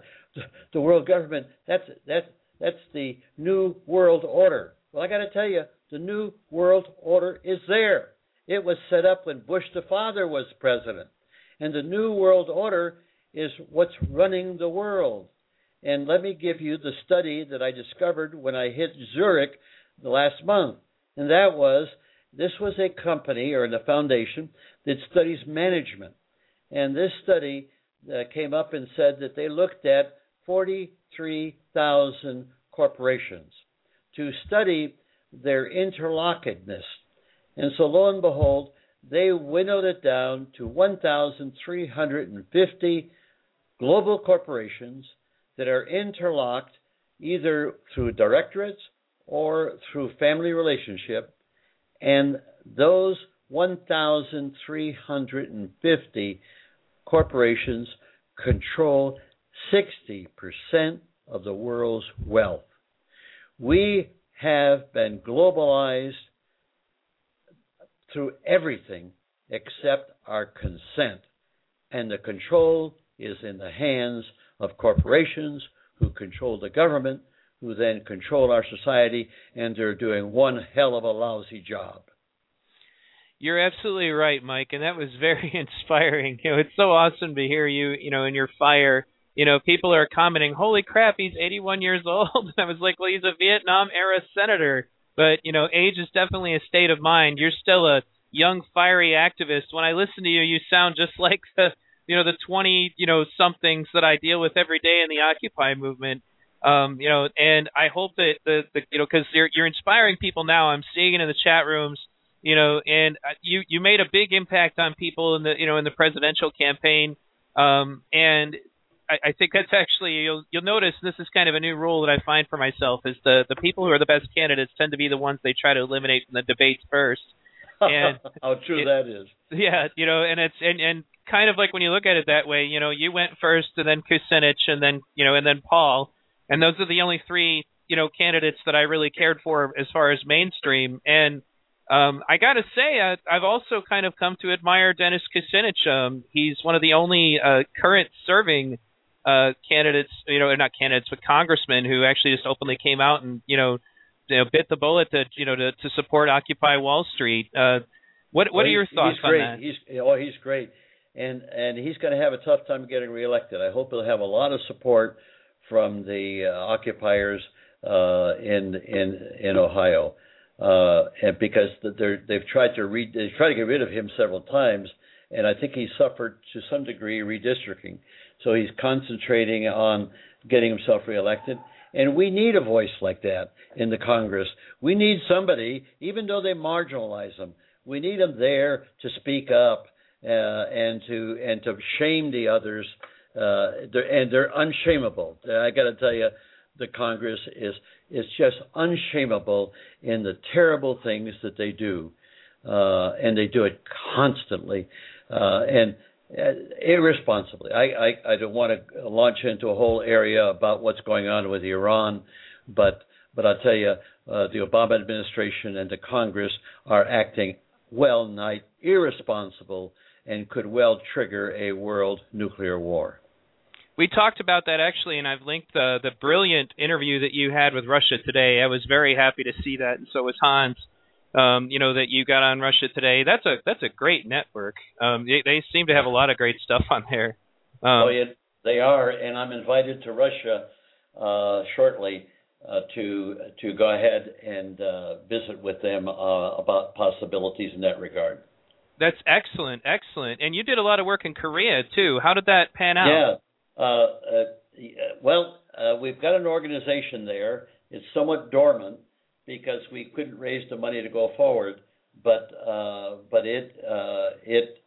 the, world government that's that's that's the new world order. Well, I got to tell you, the new world order is there. It was set up when Bush the father was president. And the New World Order is what's running the world. And let me give you the study that I discovered when I hit Zurich the last month. And that was this was a company or a foundation that studies management. And this study uh, came up and said that they looked at 43,000 corporations to study their interlockedness. And so, lo and behold, they winnowed it down to 1,350 global corporations that are interlocked either through directorates or through family relationship. And those 1,350 corporations control 60% of the world's wealth. We have been globalized through everything except our consent. And the control is in the hands of corporations who control the government, who then control our society, and they're doing one hell of a lousy job. You're absolutely right, Mike, and that was very inspiring. You know, it's so awesome to hear you, you know, in your fire. You know, people are commenting, "Holy crap, he's 81 years old." And I was like, "Well, he's a Vietnam era senator." But you know, age is definitely a state of mind. You're still a young, fiery activist. When I listen to you, you sound just like the you know the 20 you know somethings that I deal with every day in the Occupy movement. Um, you know, and I hope that the, the you know because you're you're inspiring people now. I'm seeing it in the chat rooms. You know, and uh, you you made a big impact on people in the you know in the presidential campaign. Um, and I, I think that's actually you'll you'll notice this is kind of a new rule that I find for myself is the the people who are the best candidates tend to be the ones they try to eliminate from the debates first. And how true it, that is. Yeah, you know, and it's and and kind of like when you look at it that way, you know, you went first and then Kucinich and then you know and then Paul, and those are the only three you know candidates that I really cared for as far as mainstream. And um, I got to say, I, I've also kind of come to admire Dennis Kucinich. Um, he's one of the only uh, current serving uh, candidates, you know, not candidates, but congressmen who actually just openly came out and you know, you know bit the bullet to you know to, to support Occupy Wall Street. Uh, what what well, are your thoughts he's great. on that? He's oh, he's great and and he's going to have a tough time getting reelected. I hope he'll have a lot of support from the uh, occupiers uh, in in in Ohio, uh, and because they're, they've tried to re- they've tried to get rid of him several times, and I think he suffered to some degree redistricting. So he's concentrating on getting himself reelected. And we need a voice like that in the Congress. We need somebody, even though they marginalize them, we need them there to speak up uh, and to and to shame the others. Uh, they're, and they're unshameable. I got to tell you, the Congress is is just unshameable in the terrible things that they do, uh, and they do it constantly uh, and irresponsibly. I, I I don't want to launch into a whole area about what's going on with Iran, but but I'll tell you, uh, the Obama administration and the Congress are acting well nigh irresponsible and could well trigger a world nuclear war. We talked about that actually, and I've linked the the brilliant interview that you had with Russia today. I was very happy to see that, and so was Hans. Um, you know that you got on Russia today. That's a that's a great network. Um, they, they seem to have a lot of great stuff on there. Um, oh yeah, they are, and I'm invited to Russia uh, shortly uh, to to go ahead and uh, visit with them uh, about possibilities in that regard. That's excellent, excellent. And you did a lot of work in Korea too. How did that pan out? Yeah. Uh, uh, well, uh, we've got an organization there. It's somewhat dormant because we couldn't raise the money to go forward, but uh, but it uh, it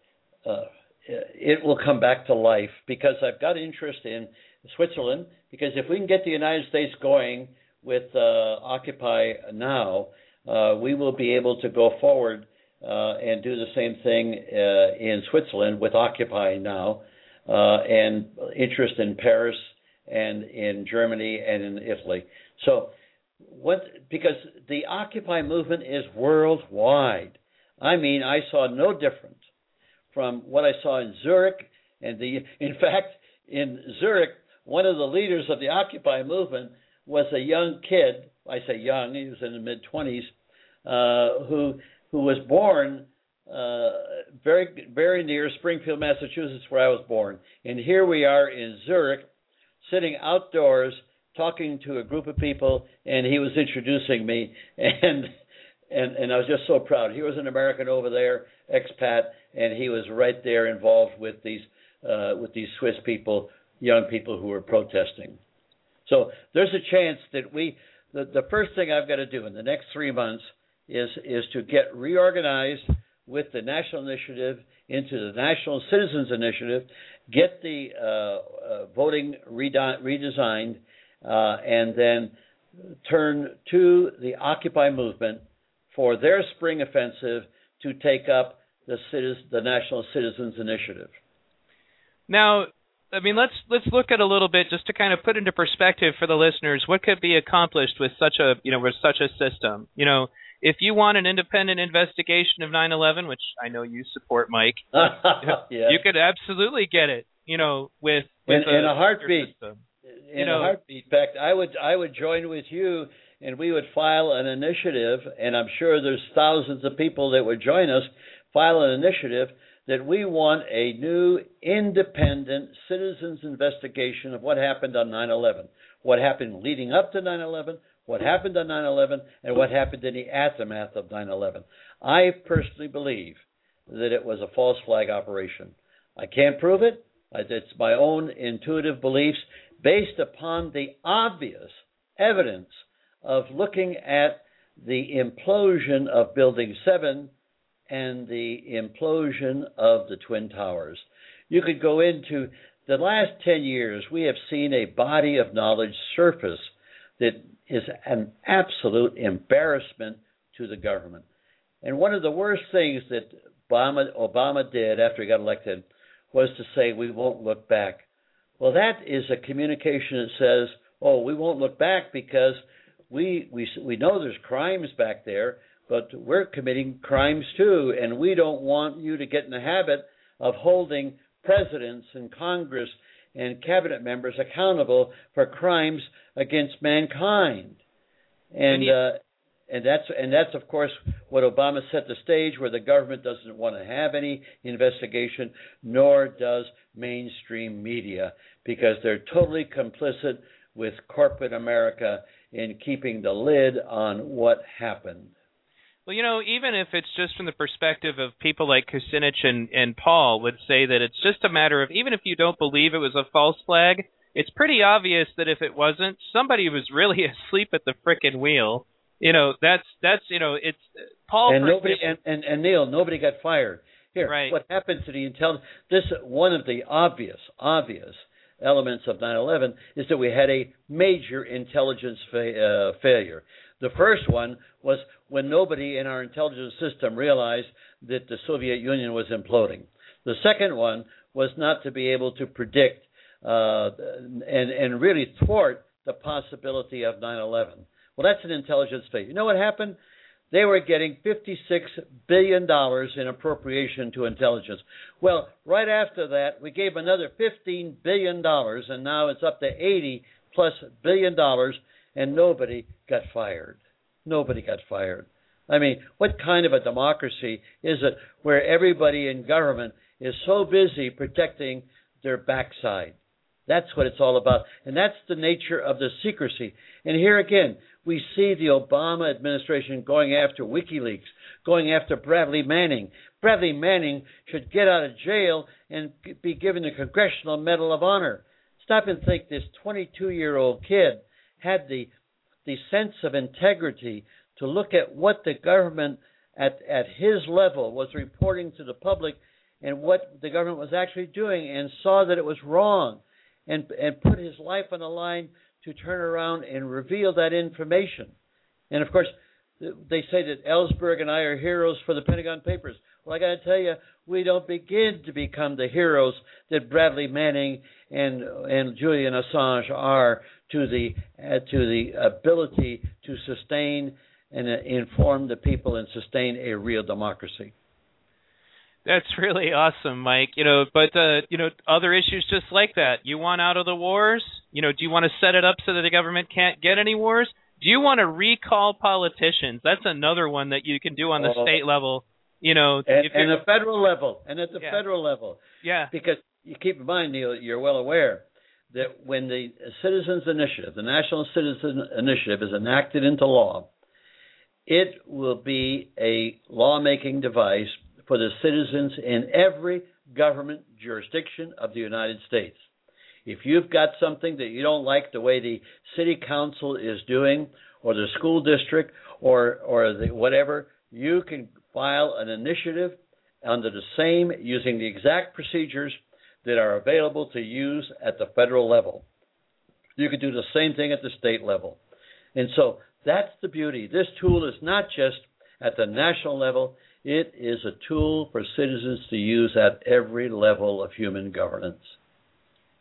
uh, it will come back to life because I've got interest in Switzerland because if we can get the United States going with Occupy now, we will be able to go forward uh, and do the same thing uh, in Switzerland with Occupy now, uh, and interest in Paris and in Germany and in Italy. So, what because the Occupy movement is worldwide. I mean, I saw no difference from what I saw in Zurich, and the in fact in Zurich, one of the leaders of the Occupy movement was a young kid. I say young; he was in the mid twenties, uh, who who was born uh, very very near Springfield, Massachusetts, where I was born. And here we are in Zurich, sitting outdoors talking to a group of people, and he was introducing me, and and and I was just so proud. He was an American over there, expat, and he was right there involved with these uh, with these Swiss people, young people who were protesting. So there's a chance that we. The, the first thing I've got to do in the next three months is is to get reorganized with the national initiative into the national citizens initiative, get the uh, uh, voting rede- redesigned, uh, and then turn to the Occupy movement for their spring offensive to take up the, citizen, the national citizens initiative. Now, I mean, let's let's look at a little bit just to kind of put into perspective for the listeners what could be accomplished with such a you know with such a system. You know, if you want an independent investigation of 9/11, which I know you support, Mike, yeah. you could absolutely get it. You know, with, with in, a, in a heartbeat. System. In you know, a heartbeat. In fact, I would I would join with you, and we would file an initiative, and I'm sure there's thousands of people that would join us. File an initiative that we want a new independent citizens investigation of what happened on 9/11, what happened leading up to 9/11, what happened on 9 11 and what happened in the aftermath of 9 11. I personally believe that it was a false flag operation. I can't prove it. It's my own intuitive beliefs based upon the obvious evidence of looking at the implosion of Building 7 and the implosion of the Twin Towers. You could go into the last 10 years, we have seen a body of knowledge surface that is an absolute embarrassment to the government. And one of the worst things that Obama, Obama did after he got elected was to say, we won't look back. Well, that is a communication that says, oh, we won't look back because we, we, we know there's crimes back there, but we're committing crimes too, and we don't want you to get in the habit of holding presidents and Congress and cabinet members accountable for crimes against mankind. And uh, and that's and that's of course what Obama set the stage where the government doesn't want to have any investigation nor does mainstream media because they're totally complicit with corporate America in keeping the lid on what happened. Well, you know, even if it's just from the perspective of people like Kucinich and, and Paul would say that it's just a matter of even if you don't believe it was a false flag, it's pretty obvious that if it wasn't, somebody was really asleep at the frickin' wheel. You know, that's that's you know, it's Paul. And nobody and, and and Neil, nobody got fired. Here, right. what happened to the intelligence? This one of the obvious, obvious elements of 9/11 is that we had a major intelligence fa- uh, failure. The first one was when nobody in our intelligence system realized that the Soviet Union was imploding. The second one was not to be able to predict uh, and, and really thwart the possibility of 9 11. Well, that's an intelligence failure. You know what happened? They were getting $56 billion in appropriation to intelligence. Well, right after that, we gave another $15 billion, and now it's up to 80 plus billion dollars and nobody got fired. Nobody got fired. I mean, what kind of a democracy is it where everybody in government is so busy protecting their backside? That's what it's all about. And that's the nature of the secrecy. And here again, we see the Obama administration going after WikiLeaks, going after Bradley Manning. Bradley Manning should get out of jail and be given the Congressional Medal of Honor. Stop and think this 22 year old kid had the the sense of integrity to look at what the government at at his level was reporting to the public and what the government was actually doing and saw that it was wrong and and put his life on the line to turn around and reveal that information. And of course, they say that Ellsberg and I are heroes for the Pentagon Papers. Well, I got to tell you, we don't begin to become the heroes that Bradley Manning and and Julian Assange are to the uh, to the ability to sustain and uh, inform the people and sustain a real democracy. That's really awesome, Mike. You know, but uh, you know, other issues just like that. You want out of the wars? You know, do you want to set it up so that the government can't get any wars? Do you want to recall politicians? That's another one that you can do on the uh, state level. You know, and, and the federal level, and at the yeah. federal level. Yeah. Because you keep in mind, Neil, you're well aware that when the Citizens Initiative, the National Citizen Initiative, is enacted into law, it will be a lawmaking device for the citizens in every government jurisdiction of the United States. If you've got something that you don't like the way the city council is doing, or the school district, or or the whatever, you can file an initiative under the same using the exact procedures that are available to use at the federal level. You can do the same thing at the state level. And so that's the beauty. This tool is not just at the national level, it is a tool for citizens to use at every level of human governance.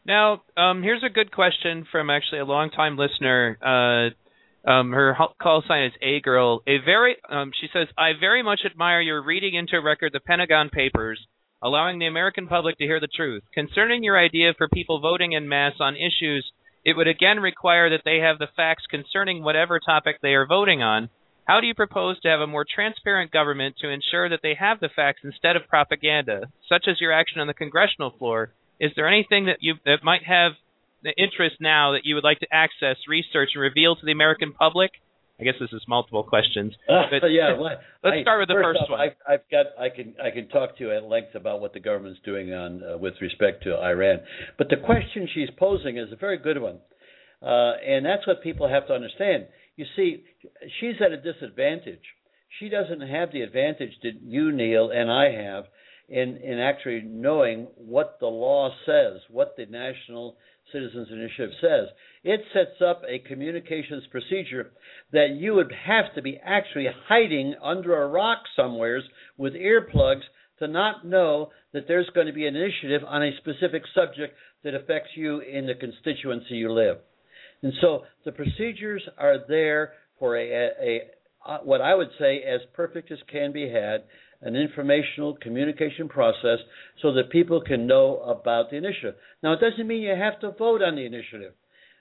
Now, um, here's a good question from actually a longtime listener. Uh, um, her call sign is A Girl. A very, um, she says, I very much admire your reading into record the Pentagon Papers allowing the American public to hear the truth. Concerning your idea for people voting in mass on issues, it would again require that they have the facts concerning whatever topic they are voting on. How do you propose to have a more transparent government to ensure that they have the facts instead of propaganda, such as your action on the congressional floor? Is there anything that you that might have the interest now that you would like to access, research, and reveal to the American public? I guess this is multiple questions. But, uh, yeah, well, let's I, start with the first off, one. I've, I've, got I can I can talk to you at length about what the government's doing on uh, with respect to Iran. But the question she's posing is a very good one, uh, and that's what people have to understand. You see, she's at a disadvantage. She doesn't have the advantage that you, Neil, and I have in in actually knowing what the law says, what the National Citizens Initiative says. It sets up a communications procedure that you would have to be actually hiding under a rock somewheres with earplugs to not know that there's going to be an initiative on a specific subject that affects you in the constituency you live. And so the procedures are there for a, a, a what I would say as perfect as can be had an informational communication process so that people can know about the initiative. Now, it doesn't mean you have to vote on the initiative.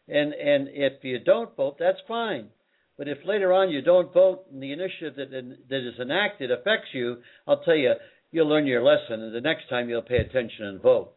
And, and if you don't vote, that's fine. But if later on you don't vote and the initiative that, that is enacted affects you, I'll tell you, you'll learn your lesson, and the next time you'll pay attention and vote.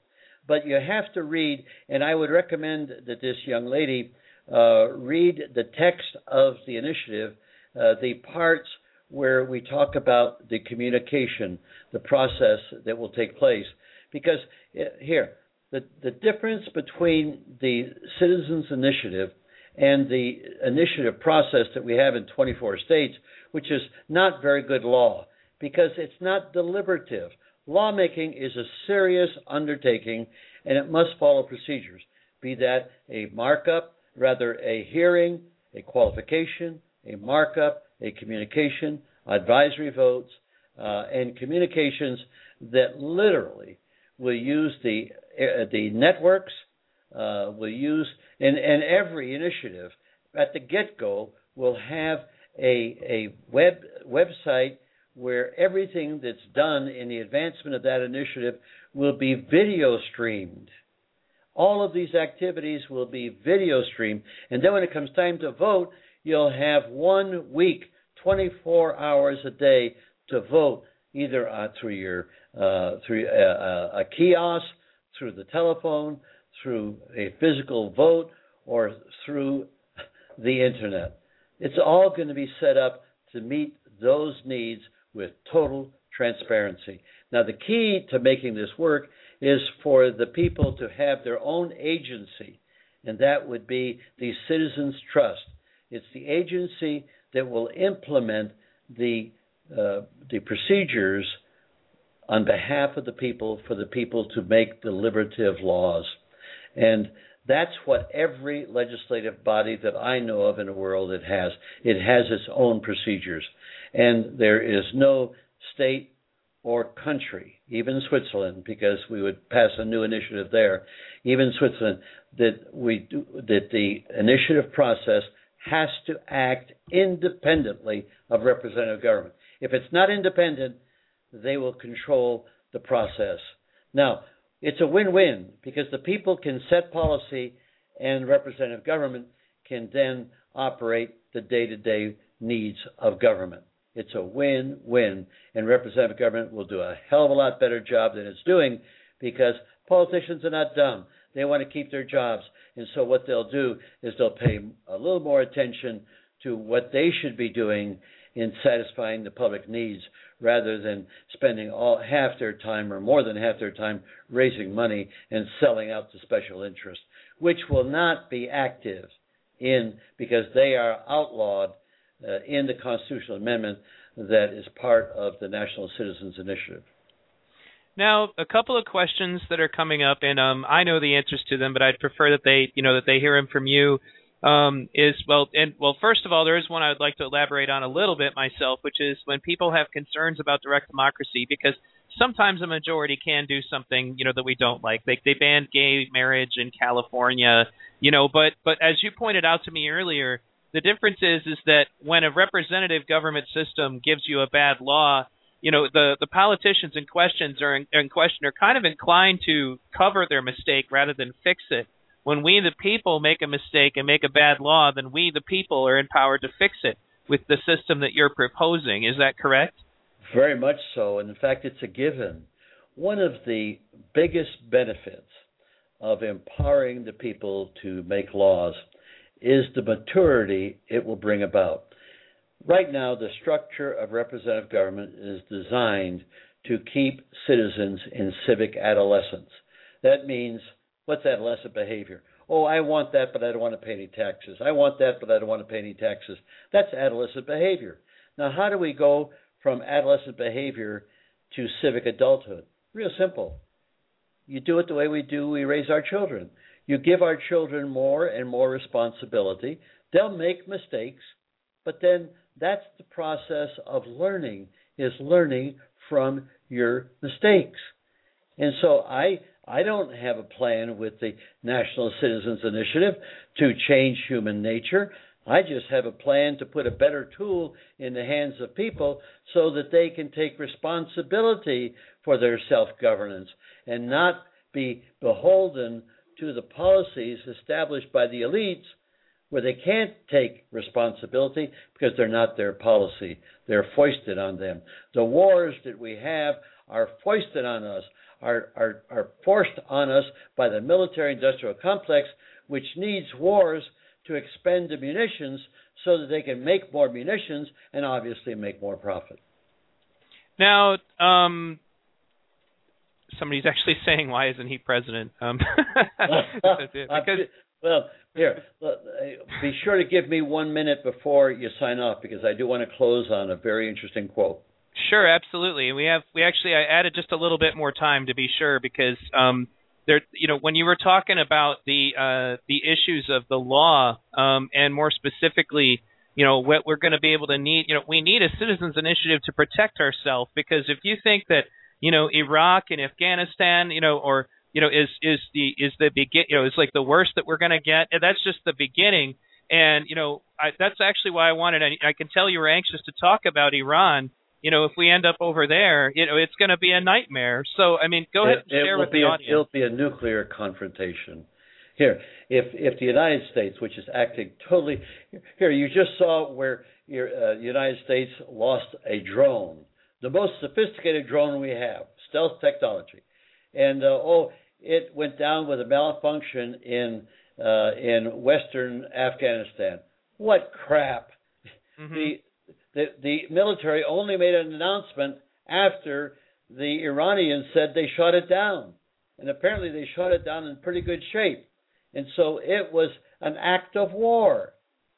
But you have to read, and I would recommend that this young lady uh, read the text of the initiative, uh, the parts where we talk about the communication, the process that will take place. Because uh, here, the, the difference between the Citizens Initiative and the initiative process that we have in 24 states, which is not very good law, because it's not deliberative. Lawmaking is a serious undertaking and it must follow procedures, be that a markup, rather a hearing, a qualification, a markup, a communication, advisory votes, uh, and communications that literally will use the uh, the networks, uh, will use and, and every initiative at the get go will have a a web website where everything that's done in the advancement of that initiative will be video streamed. All of these activities will be video streamed, and then when it comes time to vote, you'll have one week, 24 hours a day to vote, either uh, through your uh, through uh, uh, a kiosk, through the telephone, through a physical vote, or through the internet. It's all going to be set up to meet those needs with total transparency. Now, the key to making this work is for the people to have their own agency, and that would be the Citizens Trust. It's the agency that will implement the uh, the procedures on behalf of the people for the people to make deliberative laws. And that's what every legislative body that I know of in the world it has. It has its own procedures. And there is no state or country, even Switzerland, because we would pass a new initiative there, even Switzerland, that we do, that the initiative process has to act independently of representative government. If it's not independent, they will control the process. Now, it's a win-win because the people can set policy and representative government can then operate the day-to-day needs of government. It's a win-win, and representative government will do a hell of a lot better job than it's doing because politicians are not dumb. They want to keep their jobs, and so what they'll do is they'll pay a little more attention to what they should be doing in satisfying the public needs rather than spending all half their time or more than half their time raising money and selling out to special interests, which will not be active in because they are outlawed in the constitutional amendment that is part of the National Citizens Initiative. Now, a couple of questions that are coming up, and um, I know the answers to them, but I'd prefer that they, you know, that they hear them from you um, is well, and well, first of all, there is one I would like to elaborate on a little bit myself, which is when people have concerns about direct democracy, because sometimes a majority can do something, you know, that we don't like. They they banned gay marriage in California, you know, but but as you pointed out to me earlier, the difference is is that when a representative government system gives you a bad law, you know, the the politicians in questions are in, in question are kind of inclined to cover their mistake rather than fix it when we, the people, make a mistake and make a bad law, then we, the people, are empowered to fix it with the system that you're proposing. Is that correct? Very much so. And in fact, it's a given. One of the biggest benefits of empowering the people to make laws is the maturity it will bring about. right now, the structure of representative government is designed to keep citizens in civic adolescence. That means, what's adolescent behavior? Oh, I want that, but I don't want to pay any taxes. I want that, but I don't want to pay any taxes. That's adolescent behavior. Now, how do we go from adolescent behavior to civic adulthood? Real simple. You do it the way we do, we raise our children. You give our children more and more responsibility. They'll make mistakes, but then that's the process of learning, is learning from your mistakes. And so I I don't have a plan with the National Citizens Initiative to change human nature. I just have a plan to put a better tool in the hands of people so that they can take responsibility for their self governance and not be beholden to the policies established by the elites where they can't take responsibility because they're not their policy. They're foisted on them. The wars that we have are foisted on us, are, are, are forced on us by the military industrial complex, which needs wars to expend the munitions so that they can make more munitions and obviously make more profit. Now, um, somebody's actually saying, "Why isn't he president?" Um, because well, here, be sure to give me one minute before you sign off because I do want to close on a very interesting quote. Sure, absolutely. And we have we actually I added just a little bit more time to be sure because um, there you know when you were talking about the uh, the issues of the law um, and more specifically you know what we're going to be able to need you know we need a citizens initiative to protect ourselves because if you think that you know Iraq and Afghanistan, you know, or you know, is is the is the begin, you know, is like the worst that we're going to get. And that's just the beginning. And you know, I, that's actually why I wanted. I, I can tell you were anxious to talk about Iran. You know, if we end up over there, you know, it's going to be a nightmare. So, I mean, go ahead and share with the a, audience. It'll be a nuclear confrontation. Here, if if the United States, which is acting totally, here you just saw where your uh, United States lost a drone the most sophisticated drone we have, stealth technology. And uh, oh, it went down with a malfunction in uh, in western Afghanistan. What crap! Mm-hmm. The, the the military only made an announcement after the Iranians said they shot it down, and apparently they shot it down in pretty good shape. And so it was an act of war.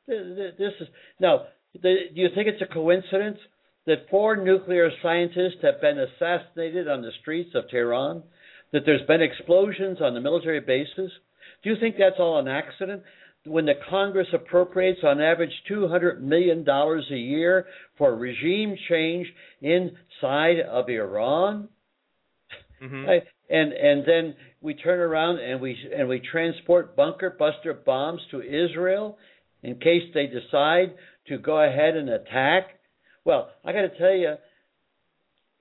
This is now. Do you think it's a coincidence that four nuclear scientists have been assassinated on the streets of Tehran, that there's been explosions on the military bases? Do you think that's all an accident? When the Congress appropriates on average $200 million a year for regime change inside of Iran? Mm-hmm. and and then we turn around and we and we transport bunker buster bombs to Israel in case they decide to go ahead and attack well, I got to tell you,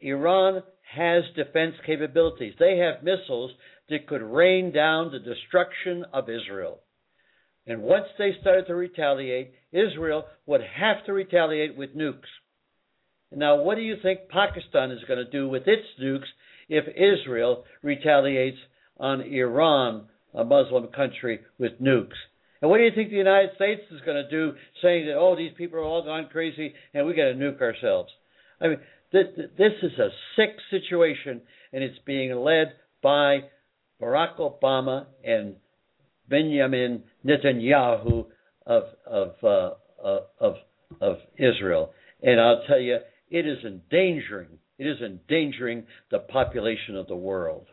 Iran has defense capabilities. They have missiles that could rain down the destruction of Israel. And once they started to retaliate, Israel would have to retaliate with nukes. Now, what do you think Pakistan is going to do with its nukes if Israel retaliates on Iran, a Muslim country, with nukes? And what do you think the United States is going to do, saying that oh these people are all gone crazy and we got to nuke ourselves? I mean, th- th- this is a sick situation, and it's being led by Barack Obama and Benjamin Netanyahu of of uh, of of Israel. And I'll tell you, it is endangering. It is endangering the population of the world.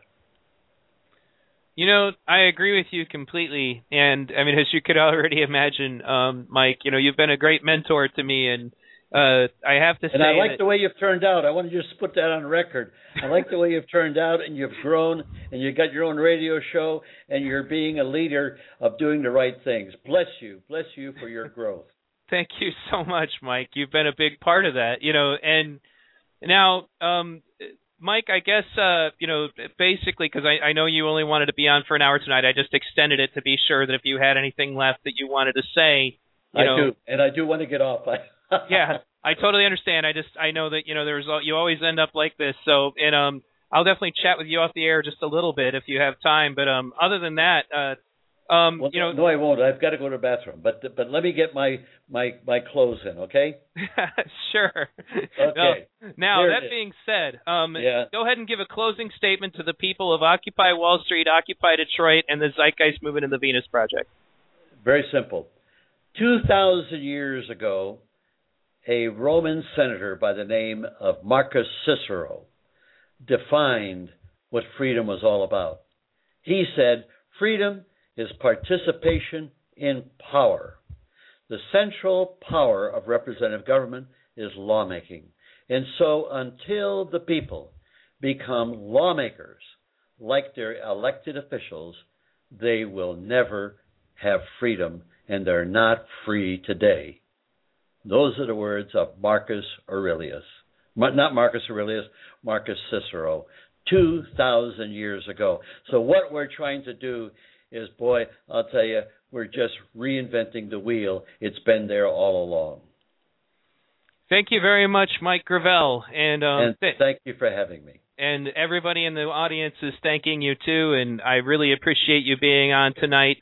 You know, I agree with you completely, and I mean, as you could already imagine, um, Mike, you know, you've been a great mentor to me, and uh, I have to say, and I like that, the way you've turned out. I want to just put that on record. I like the way you've turned out, and you've grown, and you got your own radio show, and you're being a leader of doing the right things. Bless you, bless you for your growth. Thank you so much, Mike. You've been a big part of that, you know, and now um Mike, I guess uh, you know basically because I, I know you only wanted to be on for an hour tonight. I just extended it to be sure that if you had anything left that you wanted to say, you I know, do, and I do want to get off. yeah, I totally understand. I just I know that you know there's you always end up like this. So and um I'll definitely chat with you off the air just a little bit if you have time. But um other than that, uh Um, well, you know, no, I won't. I've got to go to the bathroom. But but let me get my my my clothes in, okay? sure. Okay. Now, that being said, um, Yeah. go ahead and give a closing statement to the people of Occupy Wall Street, Occupy Detroit, and the Zeitgeist Movement and the Venus Project. Very simple. Two thousand years ago, a Roman senator by the name of Marcus Cicero defined what freedom was all about. He said, Freedom is participation in power. The central power of representative government is lawmaking. And so, until the people become lawmakers like their elected officials, they will never have freedom, and they're not free today. Those are the words of Marcus Aurelius. Not Marcus Aurelius, Marcus Cicero, 2,000 years ago. So, what we're trying to do is, boy, I'll tell you, we're just reinventing the wheel. It's been there all along. Thank you very much, Mike Gravel, and um, and th- thank you for having me. and everybody in the audience is thanking you too. And I really appreciate you being on tonight.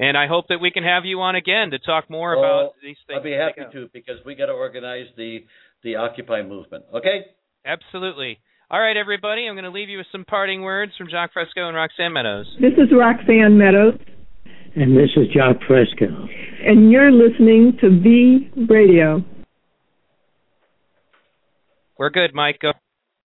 And I hope that we can have you on again to talk more Oh, about these things. I'll be happy to because we got to organize the the Occupy movement. Okay? Absolutely. All right, everybody. I'm going to leave you with some parting words from Jacques Fresco and Roxanne Meadows. This is Roxanne Meadows, And this is Jacques Fresco. and you're listening to V Radio. We're good, Mike. Go.